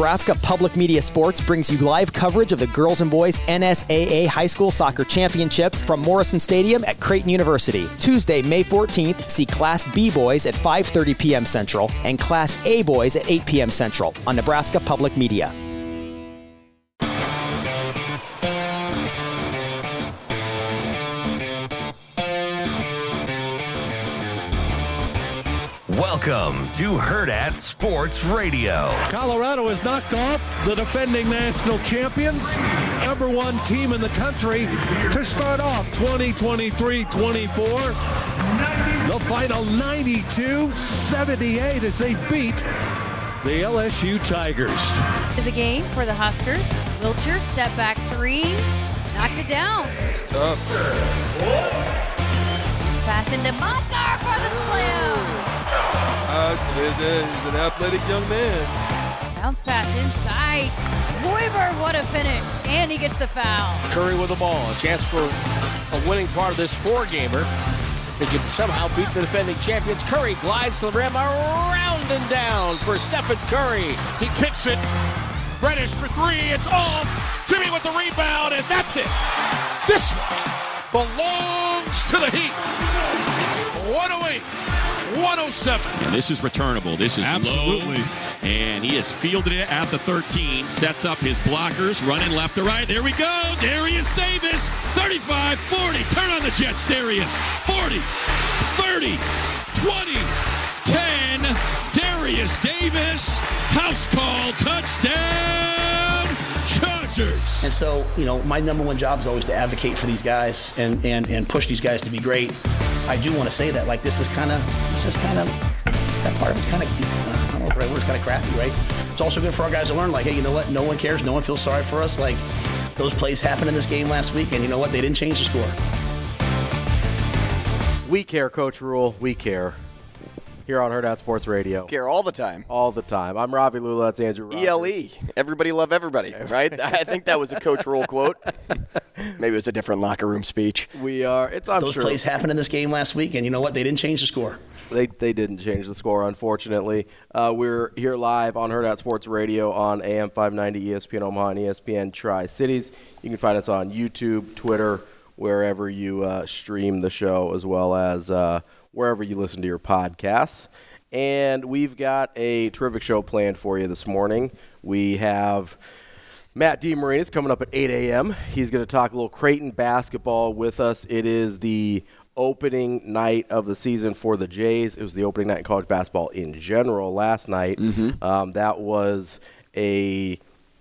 Nebraska Public Media Sports brings you live coverage of the girls and boys NSAA High School Soccer Championships from Morrison Stadium at Creighton University. Tuesday, May 14th, see Class B boys at 5:30 p.m. Central and Class A boys at 8 p.m. Central on Nebraska Public Media. Welcome to Hurrdat Sports Radio. Colorado has knocked off the defending national champions, number one team in the country, to start off 2023-24. The final 92-78 as they beat the LSU Tigers. To the game for the Huskers. Wilcher, step back three, knocks it down. It's tough. Pass into Montgar for the slam. He's, a, he's an athletic young man. Bounce pass inside. Hoiberg, what a finish. And he gets the foul. Curry with the ball. A chance for a winning part of this four-gamer. If they can somehow beat the defending champions, Curry glides to the rim around and down for Stephen Curry. He kicks it. Reddish for three. It's off. Jimmy with the rebound, and that's it. This one belongs to the Heat. 108. 107. And this is returnable. This is Absolutely. low. And he has fielded it at the 13. Sets up his blockers, running left to right. There we go. Darius Davis, 35, 40. Turn on the Jets, Darius. 40, 30, 20, 10. Darius Davis, house call, touchdown, Chargers. And so, you know, my number one job is always to advocate for these guys and, and, and push these guys to be great. I do want to say that, like, this is kind of, this is kind of, that part of it's kind of, uh, I don't know if the right word, it's kind of crappy, right? It's also good for our guys to learn, like, hey, you know what? No one cares. No one feels sorry for us. Like, those plays happened in this game last week, and you know what? They didn't change the score. We care, Coach Rhule. We care. Here on Hurrdat Sports Radio. Care all the time. All the time. I'm Ravi Lulla. That's Andrew Rogers. ELE. Everybody love everybody, right? I think that was a Coach Rhule quote. Maybe it was a different locker room speech. We are. It's I'm Those sure. plays happened in this game last week, and you know what? They didn't change the score. They, they didn't change the score, unfortunately. Uh, we're here live on Hurrdat Sports Radio on AM 590 ESPN Omaha and ESPN Tri Cities. You can find us on YouTube, Twitter, wherever you uh, stream the show, as well as uh, wherever you listen to your podcasts. And we've got a terrific show planned for you this morning. We have Matt DeMarinis coming up at 8 a.m. He's going to talk a little Creighton basketball with us. It is the opening night of the season for the Jays. It was the opening night in college basketball in general last night. Um, that was a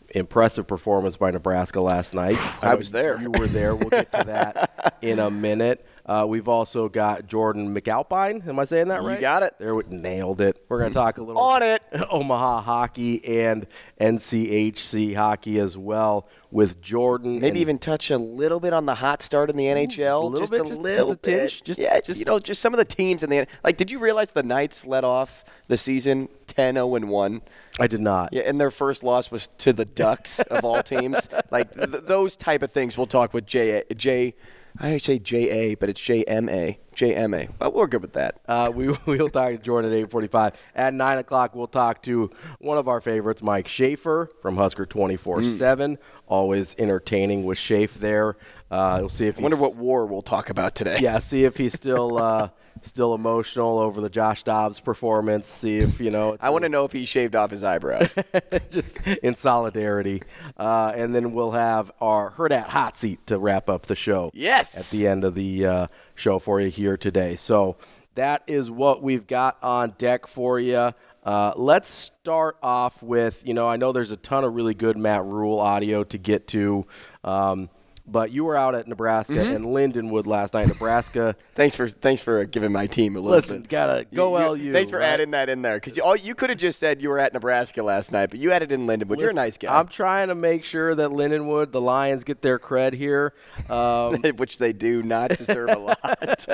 impressive performance by Nebraska last night. I was there. You were there. We'll get to that in a minute. Uh, we've also got Jordan McAlpine. Am I saying that right? You got it. There, we nailed it. We're going to talk a little On it. Omaha hockey and NCHC hockey as well with Jordan. Maybe even touch a little bit on the hot start in the NHL. a little just bit, a just- little just a tinge, bit. just- yeah, just- you know, just some of the teams in the like. Did you realize the Knights led off the season 10-0 and one? I did not. Yeah, and their first loss was to the Ducks of all teams. Like th- those type of things. We'll talk with Jay. J. I say J A, but it's J M A. J M A. Well, we're good with that. Uh, we we'll talk to Jordan at eight forty-five. At nine o'clock, we'll talk to one of our favorites, Mike Schaefer from Husker twenty four seven. Always entertaining with Schaefer there. Uh, we'll see if I wonder what war we'll talk about today. Yeah, see if he's still uh, still emotional over the Josh Dobbs performance. See if you know. I want to know if he shaved off his eyebrows. just in solidarity. Uh, and then we'll have our Hurrdat Hot Seat to wrap up the show. Yes. At the end of the uh, show for you here today. So that is what we've got on deck for you. Uh, let's start off with, you know, I know there's a ton of really good Matt Rhule audio to get to. Um, but you were out at Nebraska Mhm. and Lindenwood last night. Nebraska. Thanks for thanks for giving my team a little Listen, bit. gotta go You- LU, you- Thanks for right? adding that in there because you, oh, you could have just said you were at Nebraska last night, but you added in Lindenwood. You're a nice guy, I'm trying to make sure that Lindenwood, the Lions, get their cred here, um, which they do not deserve a lot.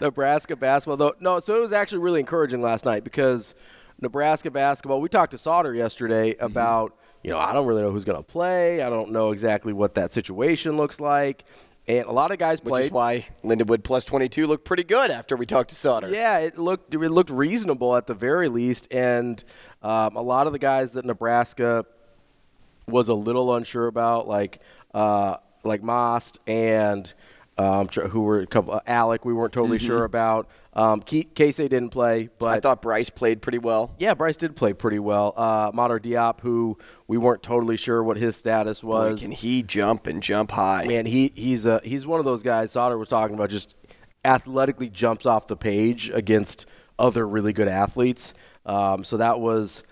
Nebraska basketball, though. No, so it was actually really encouraging last night because Nebraska basketball. We talked to Sauter yesterday Mm-hmm. about, you know, I don't really know who's going to play. I don't know exactly what that situation looks like, and a lot of guys Which played. is why Lindenwood plus 22 looked pretty good after we talked to Sauter. Yeah, it looked it looked reasonable at the very least, and um, a lot of the guys that Nebraska was a little unsure about, like uh, like Mast and um, who were a couple, uh, Allick, we weren't totally Mhm. sure about. Um, Casey didn't play, but I thought Bryce played pretty well. yeah, Bryce did play pretty well. Uh, Matar Diop, who we weren't totally sure what his status Boy, was. can he jump and jump high? Man, he he's a he's one of those guys. Sauter was talking about just athletically jumps off the page against other really good athletes. Um, so that was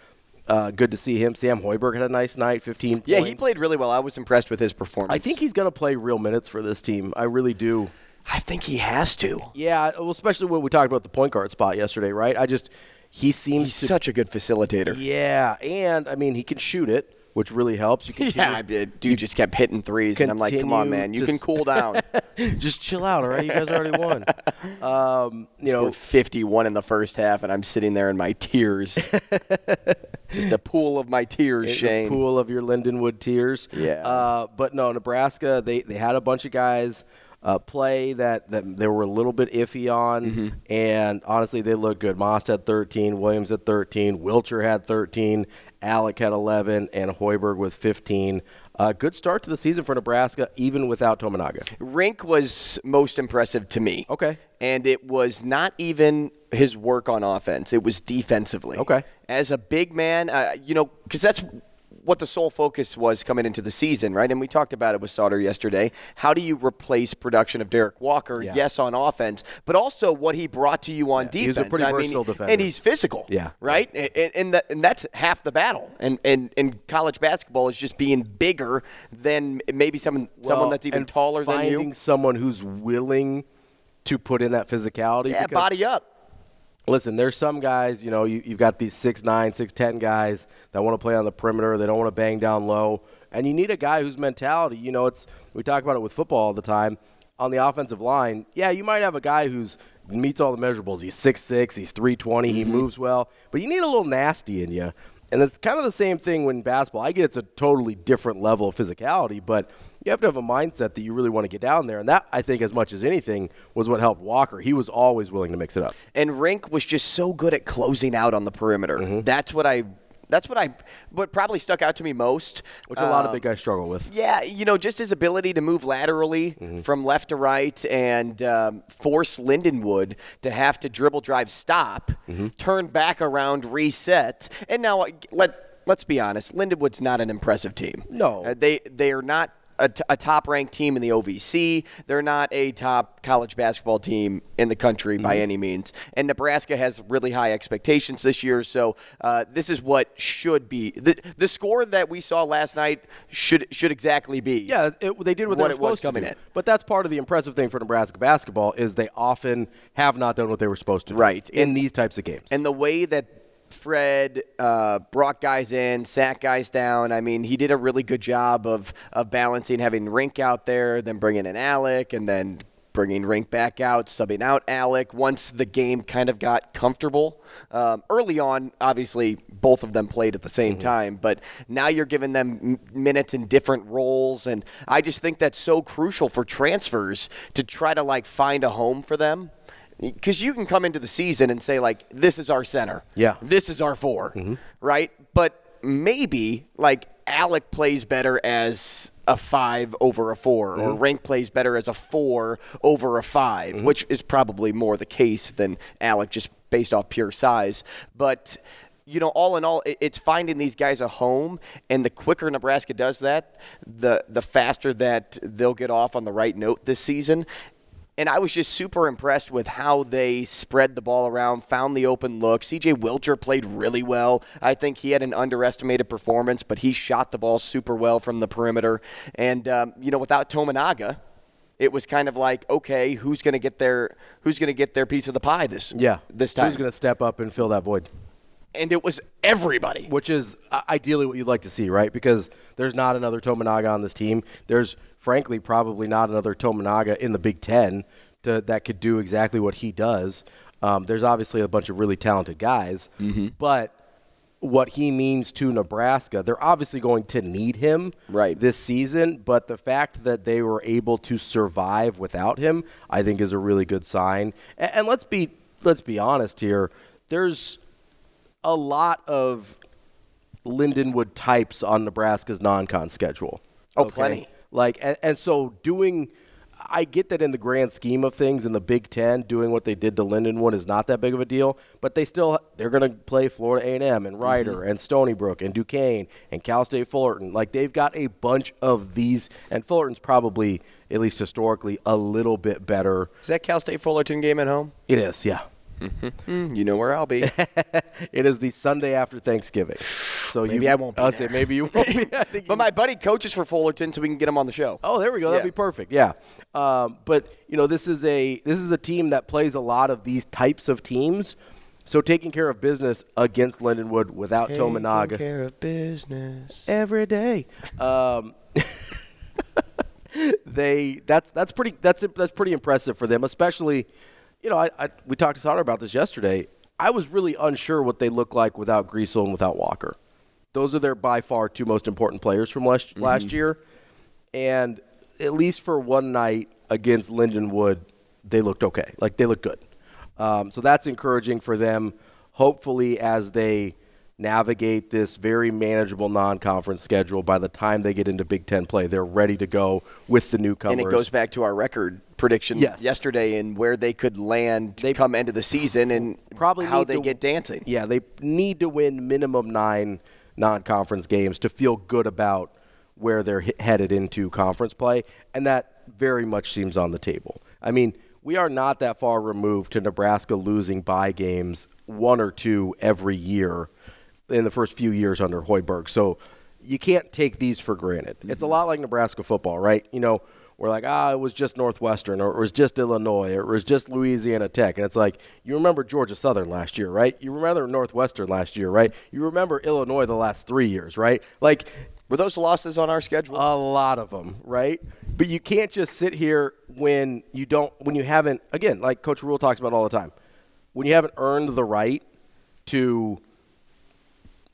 uh, good to see him. Sam Hoiberg had a nice night, 15 points. Yeah, he played really well. I was impressed with his performance. I think he's going to play real minutes for this team. I really do. I think he has to. Yeah, well, especially when we talked about the point guard spot yesterday, right? I just he seems He's to, such a good facilitator. yeah, and I mean he can shoot it, which really helps. You can Yeah, dude just kept hitting threes, and I'm like, come on, man, you to can cool down. just chill out, all right? You guys already won. Um, you know, 51 in the first half, and I'm sitting there in my tears. just a pool of my tears, in Shane. pool of your Lindenwood tears. Yeah. Uh, but no, Nebraska, they, they had a bunch of guys uh, play that, that they were a little bit iffy on, Mm-hmm. and honestly, they looked good. Mast had 13, Williams had 13, Wilcher had 13, Allick had 11, and Hoiberg with 15. Uh, good start to the season for Nebraska, even without Tominaga. Rienk was most impressive to me. Okay. And it was not even his work on offense, it was defensively. Okay. As a big man, uh, you know, because that's what the sole focus was coming into the season, right? And we talked about it with Sauter yesterday. How do you replace production of Derrick Walker? Yeah. Yes, on offense, but also what he brought to you on was defense. a pretty I mean, versatile defender. and he's physical. Yeah. right. And and, that, and that's half the battle. And and and college basketball is just being bigger than maybe someone someone that's even taller than you. finding someone who's willing to put in that physicality. Yeah, body up. Listen, there's some guys, you know, you, you've got these 6'9, 6'10 guys that want to play on the perimeter. They don't want to bang down low. And you need a guy whose mentality, you know, it's we talk about it with football all the time. On the offensive line, yeah, you might have a guy who's meets all the measurables. He's 6'6, he's 320, he mm-hmm. moves well, but you need a little nasty in you. And it's kind of the same thing when basketball. I get it's a totally different level of physicality, but you have to have a mindset that you really want to get down there. And that, I think, as much as anything, was what helped Walker. He was always willing to mix it up. And Rienk was just so good at closing out on the perimeter. Mm-hmm. That's what I. That's what I. What probably stuck out to me most. which a lot of Um, big guys struggle with. Yeah, you know, just his ability to move laterally Mm-hmm. from left to right and um, force Lindenwood to have to dribble, drive, stop, Mm-hmm. turn back around, reset, and now let let's be honest, Lindenwood's not an impressive team. No. Uh, they they are not. A, t- a top-ranked team in the OVC. They're not a top college basketball team in the country by Mm-hmm. any means. And Nebraska has really high expectations this year. So uh, this is what should be the the score that we saw last night should should exactly be. Yeah, it, they did what, they were it was supposed coming to do. in. But that's part of the impressive thing for Nebraska basketball is they often have not done what they were supposed to do Right. in these types of games. And the way that Fred uh, brought guys in, sat guys down. I mean, he did a really good job of of balancing having Rienk out there, then bringing in Allick, and then bringing Rienk back out, subbing out Allick. Once the game kind of got comfortable, um, early on, obviously both of them played at the same time, but now you're giving them m- minutes in different roles, and I just think that's so crucial for transfers to try to like find a home for them because you can come into the season and say like this is our center. Yeah. this is our 4 mm-hmm. right? But maybe like Allick plays better as a five over a 4 or mm-hmm. Rienk plays better as a four over a 5 mm-hmm. which is probably more the case than Allick just based off pure size. But you know, all in all, it's finding these guys a home, and the quicker Nebraska does that, the the faster that they'll get off on the right note this season And I was just super impressed with how they spread the ball around, found the open look. CJ Wilcher played really well. I think he had an underestimated performance, but he shot the ball super well from the perimeter. And, um, you know, without Tominaga, it was kind of like, okay, who's going to get their who's going to get their piece of the pie this Yeah. this time? Who's going to step up and fill that void? And it was everybody. Which is uh, ideally what you'd like to see, right? Because there's not another Tominaga on this team. There's, frankly, probably not another Tominaga in the Big Ten to, that could do exactly what he does. Um, there's obviously a bunch of really talented guys, but what he means to Nebraska, they're obviously going to need him Right. this season, but the fact that they were able to survive without him, I think is a really good sign. And, and let's be let's be honest here. There's a lot of Lindenwood types on Nebraska's non-con schedule. Oh, plenty. Like, and, and so doing, I get that in the grand scheme of things in the Big Ten, doing what they did to Lindenwood is not that big of a deal. But they still, they're going to play Florida A&M and mm-hmm. Rider and Stony Brook and Duquesne and Cal State Fullerton. Like they've got a bunch of these, and Fullerton's probably, at least historically, a little bit better. Is that Cal State Fullerton game at home? It is, yeah. Mm, you know where I'll be. It is the Sunday after Thanksgiving. So Maybe you, I won't be I'll say maybe you won't be. But my buddy coaches for Fullerton, so we can get him on the show. Oh, there we go. That'd be perfect. Yeah. Um, but you know, this is a this is a team that plays a lot of these types of teams. So taking care of business against Lindenwood without Tominaga Taking care of business. every day. Um, they that's that's pretty that's that's pretty impressive for them, especially. You know, I, I we talked to Sauter about this yesterday. I was really unsure what they look like without Griesel and without Walker. Those are their by far two most important players from last last year, and at least for one night against Lindenwood, they looked okay. Like they looked good. Um, so that's encouraging for them. Hopefully, as they navigate this very manageable non-conference schedule, by the time they get into Big Ten play, they're ready to go with the newcomers. And it goes back to our record prediction Yes. yesterday and where they could land they come end of the season and probably how they to- get dancing. Yeah, they need to win minimum nine non-conference games to feel good about where they're he- headed into conference play, and that very much seems on the table. I mean, we are not that far removed to Nebraska losing by games one or two every year in the first few years under Hoiberg. So you can't take these for granted. It's a mm-hmm. lot like Nebraska football, right? You know, we're like, ah, it was just Northwestern, or it was just Illinois, or it was just Louisiana Tech. And it's like, you remember Georgia Southern last year, right? You remember Northwestern last year, right? You remember Illinois the last three years, right? Like, Were those losses on our schedule? a lot of them, right? But you can't just sit here when you don't, when you haven't, again, like Coach Rhule talks about all the time, when you haven't earned the right to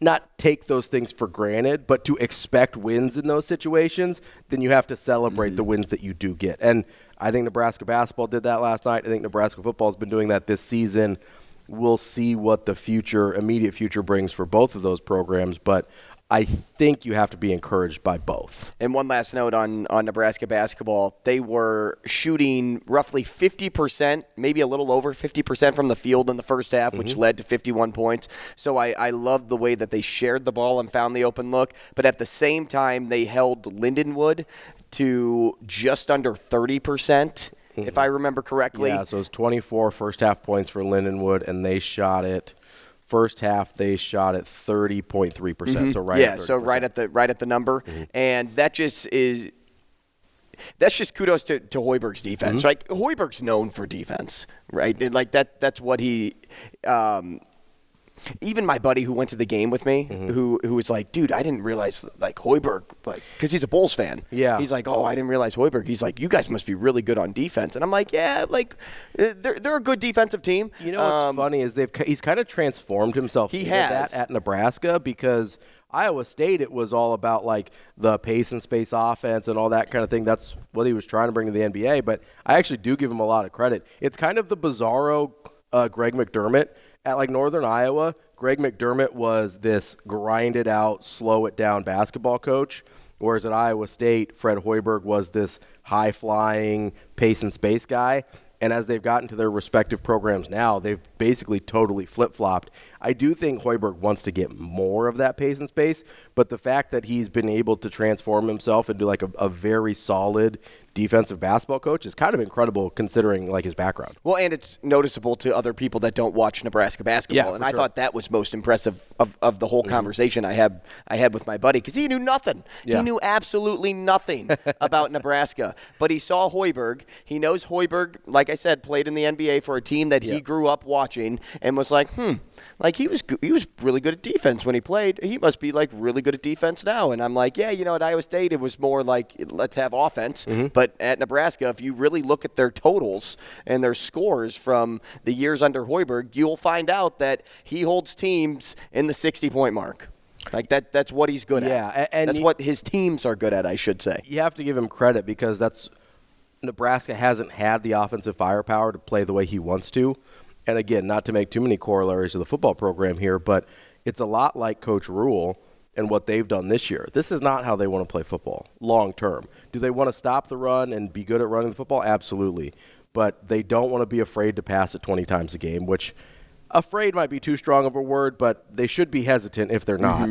not take those things for granted, but to expect wins in those situations, then you have to celebrate the mm-hmm. wins that you do get. And I think Nebraska basketball did that last night. I think Nebraska football has been doing that this season. We'll see what the future, immediate future brings for both of those programs, but I think you have to be encouraged by both. And one last note on, on Nebraska basketball. They were shooting roughly 50%, maybe a little over 50% from the field in the first half, which mm-hmm. led to 51 points. So I, I loved the way that they shared the ball and found the open look. But at the same time, they held Lindenwood to just under 30%, if mm-hmm. I remember correctly. Yeah, so it was 24 first half points for Lindenwood, and they shot it. First half, they shot at 30.3 percent. So right. Mm-hmm. yeah, at 30%. so right at the right at the number, Mm-hmm. and that just is. That's just kudos to, to Hoiberg's defense. Mm-hmm. Like Hoiberg's known for defense, right? And like that. That's what he. Um, even my buddy who went to the game with me, Mm-hmm. who who was like, "Dude, I didn't realize like Hoiberg, like, because he's a Bulls fan. Yeah. he's like, "Oh, I didn't realize Hoiberg." He's like, "You guys must be really good on defense," and I'm like, "Yeah, like, uh, they're they're a good defensive team." You know what's Um, funny is they've he's kind of transformed himself. He has. that at Nebraska because Iowa State it was all about like the pace and space offense and all that kind of thing. That's what he was trying to bring to the NBA. But I actually do give him a lot of credit. It's kind of the bizarro uh, Greg McDermott at like Northern Iowa. Greg McDermott was this grinded out, slow it down basketball coach. Whereas at Iowa State, Fred Hoiberg was this high flying pace and space guy. And as they've gotten to their respective programs now, they've basically totally flip flopped. I do think Hoiberg wants to get more of that pace and space, but the fact that he's been able to transform himself into like a, a very solid defensive basketball coach is kind of incredible considering like his background. Well, and it's noticeable to other people that don't watch Nebraska basketball, Yeah, and for I thought that was most impressive of, of the whole conversation I had I had with my buddy because he knew nothing. Yeah. He knew absolutely nothing about Nebraska, but he saw Hoiberg. He knows Hoiberg, like I said, played in the NBA for a team that he grew up watching, and was like, hmm, like he was he was really good at defense when he played. He must be like really good at defense now. And I'm like, yeah, you know, at Iowa State it was more like let's have offense, mm-hmm. but at Nebraska, if you really look at their totals and their scores from the years under Hoiberg, you'll find out that he holds teams in the 60 point mark. Like that that's what he's good Yeah, at. a- and that's you- what his teams are good at, I should say. you have to give him credit because that's Nebraska hasn't had the offensive firepower to play the way he wants to. And again, not to make too many corollaries to the football program here, but it's a lot like Coach Rhule and what they've done this year. This is not how they want to play football long term. Do they want to stop the run and be good at running the football? Absolutely. But they don't want to be afraid to pass it 20 times a game, which afraid might be too strong of a word, but they should be hesitant if they're not.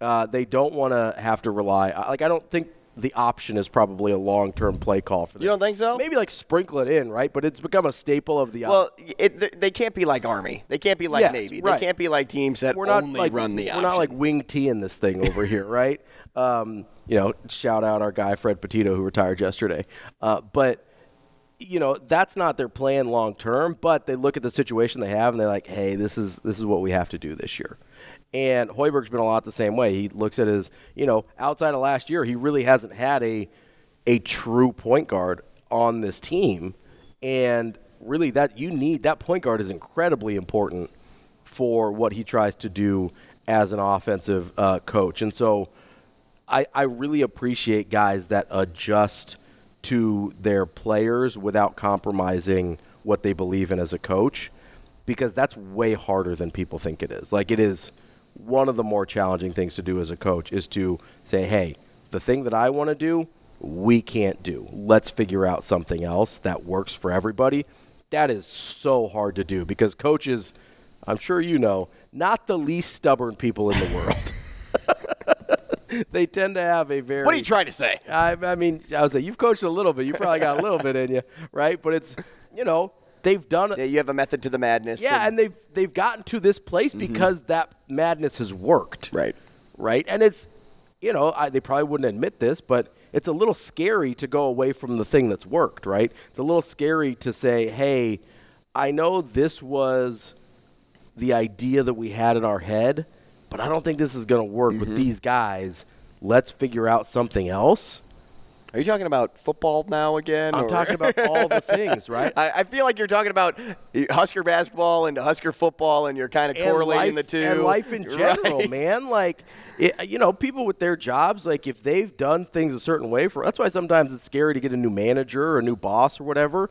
Uh, they don't want to have to rely. Like I don't think the option is probably a long-term play call for them. You don't think so? Maybe like sprinkle it in, right? But it's become a staple of the. Well, it, they can't be like Army. They can't be like Yes, Navy. right. They can't be like teams that we're not only like run the we're option. not like wing T in this thing over here, right? Um, you know, shout out our guy Fred Petito who retired yesterday. Uh, but you know, that's not their plan long term. But they look at the situation they have and they're like, hey, this is this is what we have to do this year. And Hoiberg's been a lot the same way. He looks at his, you know, outside of last year, he really hasn't had a a true point guard on this team. And really that you need that point guard is incredibly important for what he tries to do as an offensive uh, coach. And so I, I really appreciate guys that adjust to their players without compromising what they believe in as a coach because that's way harder than people think it is. Like it is one of the more challenging things to do as a coach is to say, "Hey, the thing that I want to do, we can't do. Let's figure out something else that works for everybody." That is so hard to do because coaches, I'm sure you know, not the least stubborn people in the world. they tend to have a very What are you trying to say? I, I mean, I was like, you've coached a little bit. You probably got a little bit in you, right? But it's, you know, they've done it. Yeah, you have a method to the madness. yeah, and they've they've gotten to this place mm-hmm. because that madness has worked. Right. Right. And it's, you know, I, they probably wouldn't admit this, but it's a little scary to go away from the thing that's worked. Right. It's a little scary to say, hey, I know this was the idea that we had in our head, but I don't think this is going to work with mm-hmm. these guys. Let's figure out something else. Are you talking about football now again? I'm or- talking about all the things, right? I, I feel like you're talking about Husker basketball and Husker football, and you're kind of and correlating life, the two. and life in general, Right. man. Like, it, you know, people with their jobs, like if they've done things a certain way for, that's why sometimes it's scary to get a new manager or a new boss or whatever.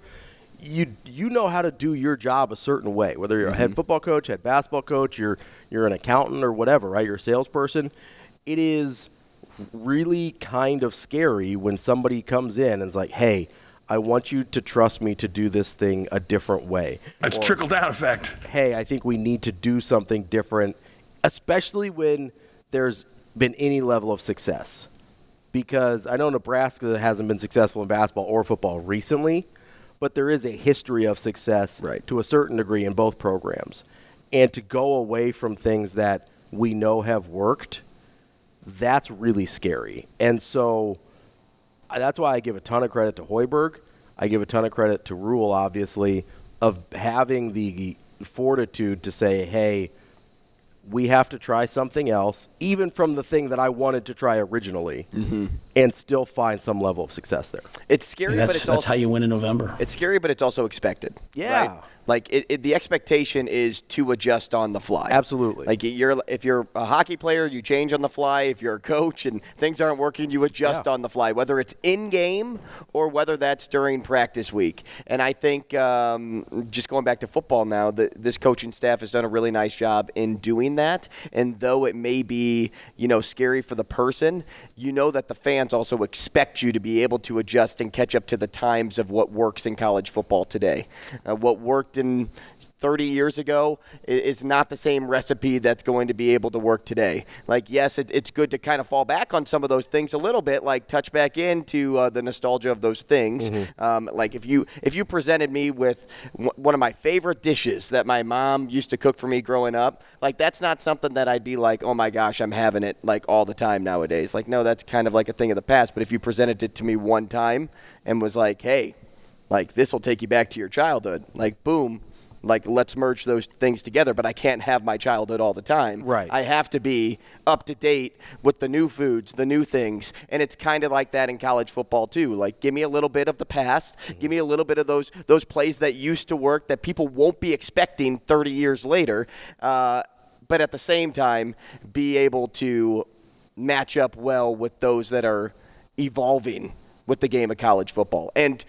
You you know how to do your job a certain way, whether you're a Mm-hmm. head football coach, head basketball coach, you're you're an accountant or whatever, right? You're a salesperson. It is really kind of scary when somebody comes in and is like, "Hey, I want you to trust me to do this thing a different way." It's Or- trickle down effect. hey, I think we need to do something different, especially when there's been any level of success. Because I know Nebraska hasn't been successful in basketball or football recently, but there is a history of success Right. to a certain degree in both programs. And to go away from things that we know have worked, that's really scary. And so that's why I give a ton of credit to Hoiberg. I give a ton of credit to Rhule, obviously, of having the fortitude to say, hey, we have to try something else, even from the thing that I wanted to try originally, mm-hmm. and still find some level of success there. It's scary, that's but it's that's also how you win in November. it's scary, but it's also expected. Yeah. right? Like it, it, the expectation is to adjust on the fly. Absolutely. Like you're if you're a hockey player, you change on the fly. If you're a coach and things aren't working, you adjust Yeah. on the fly, whether it's in game or whether that's during practice week. And I think um, just going back to football now, the, this coaching staff has done a really nice job in doing that. And though it may be you know scary for the person, you know that the fans also expect you to be able to adjust and catch up to the times of what works in college football today. Uh, what worked in 30 years ago is not the same recipe that's going to be able to work today. Like, yes, it, it's good to kind of fall back on some of those things a little bit, like touch back into uh, the nostalgia of those things. Um, like if you if you presented me with w- one of my favorite dishes that my mom used to cook for me growing up, like that's not something that I'd be like, oh my gosh, I'm having it like all the time nowadays. Like, no, that's kind of like a thing of the past. But if you presented it to me one time and was like, hey, like this will take you back to your childhood, like boom, like let's merge those things together but i can't have my childhood all the time. Right. i have to be up to date with the new foods the new things. And it's kind of like that in college football too. Like give me a little bit of the past. Give me a little bit of those those plays that used to work that people won't be expecting 30 years later uh, but at the same time be able to match up well with those that are evolving with the game of college football. And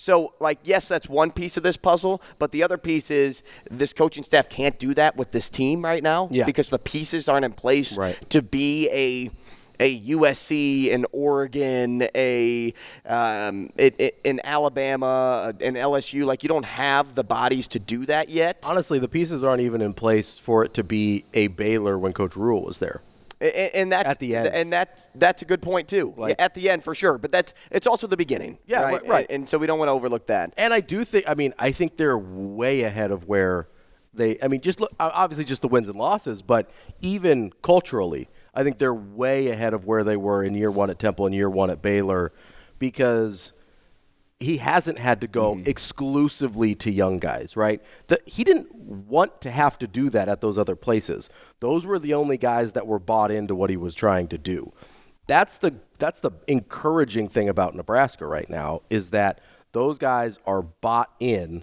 so, like, yes, that's one piece of this puzzle, but the other piece is this coaching staff can't do that with this team right now Yeah. because the pieces aren't in place Right. to be a a USC, an Oregon, a um, it, it, an Alabama, an LSU. Like, you don't have the bodies to do that yet. Honestly, the pieces aren't even in place for it to be a Baylor when Coach Rhule was there. And, and that's At the end. and that that's a good point too. Like- Yeah, at the end for sure, but that's it's also the beginning. Yeah, right, right. And, and so we don't want to overlook that. And I do think, I mean, I think they're way ahead of where they, I mean, just look, obviously just the wins and losses, but even culturally, I think they're way ahead of where they were in year one at Temple and year one at Baylor because he hasn't had to go Mm-hmm. exclusively to young guys, right? The, he didn't want to have to do that at those other places. Those were the only guys that were bought into what he was trying to do. That's the that's the encouraging thing about Nebraska right now is that those guys are bought in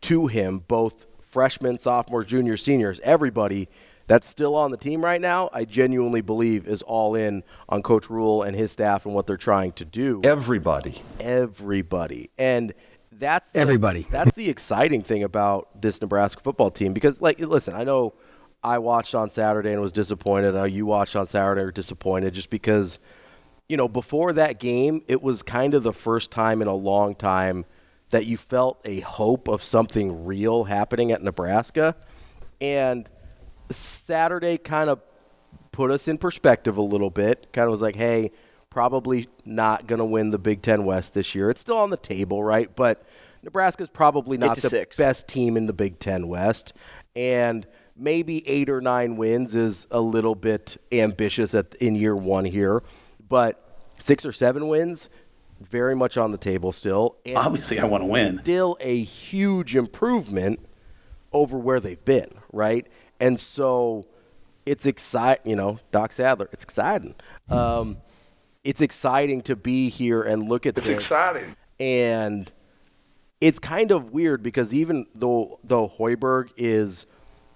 to him, both freshmen, sophomores, juniors, seniors, everybody that's still on the team right now, I genuinely believe is all in on Coach Rhule and his staff and what they're trying to do. Everybody. Everybody. And that's the, Everybody. That's the exciting thing about this Nebraska football team because like listen, I know I watched on Saturday and was disappointed. I know you watched on Saturday and were disappointed just because you know, before that game, it was kind of the first time in a long time that you felt a hope of something real happening at Nebraska. And Saturday kind of put us in perspective a little bit. Kind of was like, hey, probably not going to win the Big Ten West this year. It's still on the table, right? But Nebraska's probably not the six. best team in the Big Ten West. And maybe eight or nine wins is a little bit ambitious at, in year one here. But six or seven wins, very much on the table still. And Obviously, I want to win. Still a huge improvement over where they've been, right? And so it's exciting, you know, Doc Sadler, it's exciting. Um, it's exciting to be here and look at the It's this. exciting. And it's kind of weird because even though though Hoiberg is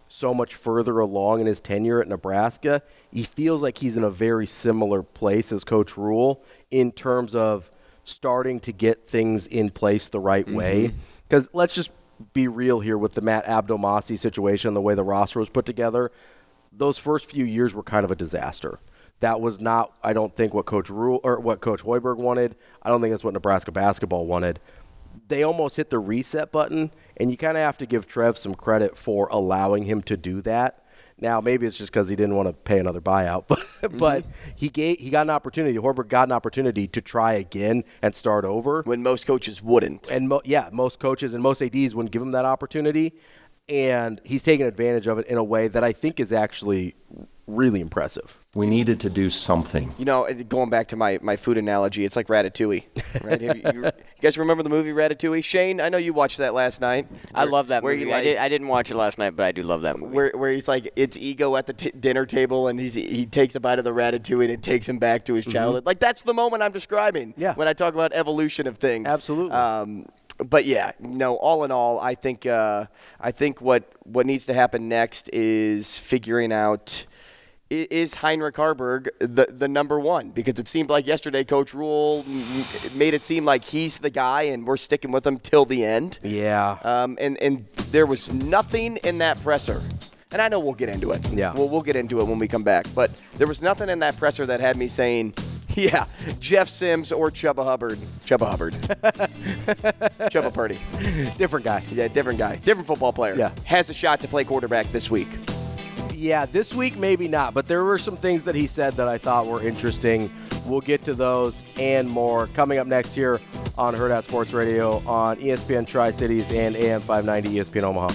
so much further along in his tenure at Nebraska, he feels like he's in a very similar place as Coach Rhule in terms of starting to get things in place the right way. Because let's just be real here with the Matt Abdelmassih situation, the way the roster was put together. Those first few years were kind of a disaster. That was not, I don't think, what Coach Rhule or what Coach Hoiberg wanted. I don't think that's what Nebraska basketball wanted they almost hit the reset button, and you kind of have to give Trev some credit for allowing him to do that. Now, maybe it's just because he didn't want to pay another buyout, but but mm-hmm. he gave he got an opportunity. Hoiberg got an opportunity to try again and start over when most coaches wouldn't. And mo- yeah, most coaches and most ads wouldn't give him that opportunity, and he's taking advantage of it in a way that I think is actually really impressive. We needed to do something. You know, going back to my, my food analogy, it's like Ratatouille. Right? You, you, you guys remember the movie Ratatouille? Shane, I know you watched that last night. I love that where movie. He I, like, did, I didn't watch it last night, but I do love that movie. where, where he's like, it's ego at the t- dinner table, and he's, he takes a bite of the ratatouille and it takes him back to his childhood. Like that's the moment I'm describing. Yeah. When I talk about evolution of things. Absolutely. Um, but yeah, no. All in all, I think uh, I think what what needs to happen next is figuring out. Is Heinrich Haarberg the the number one? Because it seemed like yesterday, Coach Rhule made it seem like he's the guy, and we're sticking with him till the end. Yeah. Um, and and there was nothing in that presser. And I know we'll get into it. Yeah. We'll we'll get into it when we come back. But there was nothing in that presser that had me saying Yeah, Jeff Sims or Chuba Hubbard. Chuba Hubbard. Chubba Purdy. Different guy. Yeah, different guy. Different football player. Yeah. Has a shot to play quarterback this week. Yeah, this week maybe not, but there were some things that he said that I thought were interesting. We'll get to those and more coming up next year on Hurrdat Sports Radio on ESPN Tri Cities and AM 590 ESPN Omaha.